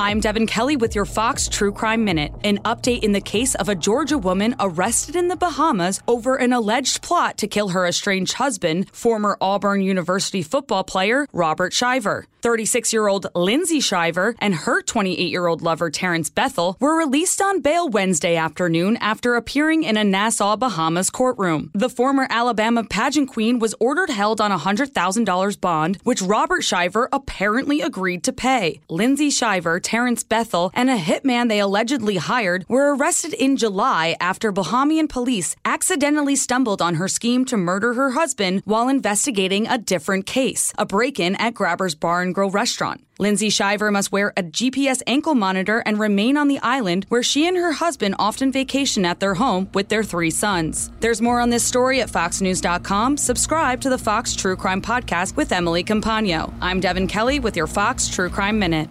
I'm Devon Kelly with your Fox True Crime Minute. An update in the case of a Georgia woman arrested in the Bahamas over an alleged plot to kill her estranged husband, former Auburn University football player Robert Shiver. 36 year old Lindsay Shiver and her 28 year old lover Terrence Bethel were released on bail Wednesday afternoon after appearing in a Nassau, Bahamas courtroom. The former Alabama pageant queen was ordered held on a $100,000 bond, which Robert Shiver apparently agreed to pay. Lindsay Shiver, Terrence Bethel, and a hitman they allegedly hired were arrested in July after Bahamian police accidentally stumbled on her scheme to murder her husband while investigating a different case, a break in at Grabber's Bar and Grill restaurant. Lindsay Shiver must wear a GPS ankle monitor and remain on the island where she and her husband often vacation at their home with their three sons. There's more on this story at foxnews.com. Subscribe to the Fox True Crime Podcast with Emily Compagno. I'm Devon Kelly with your Fox True Crime Minute.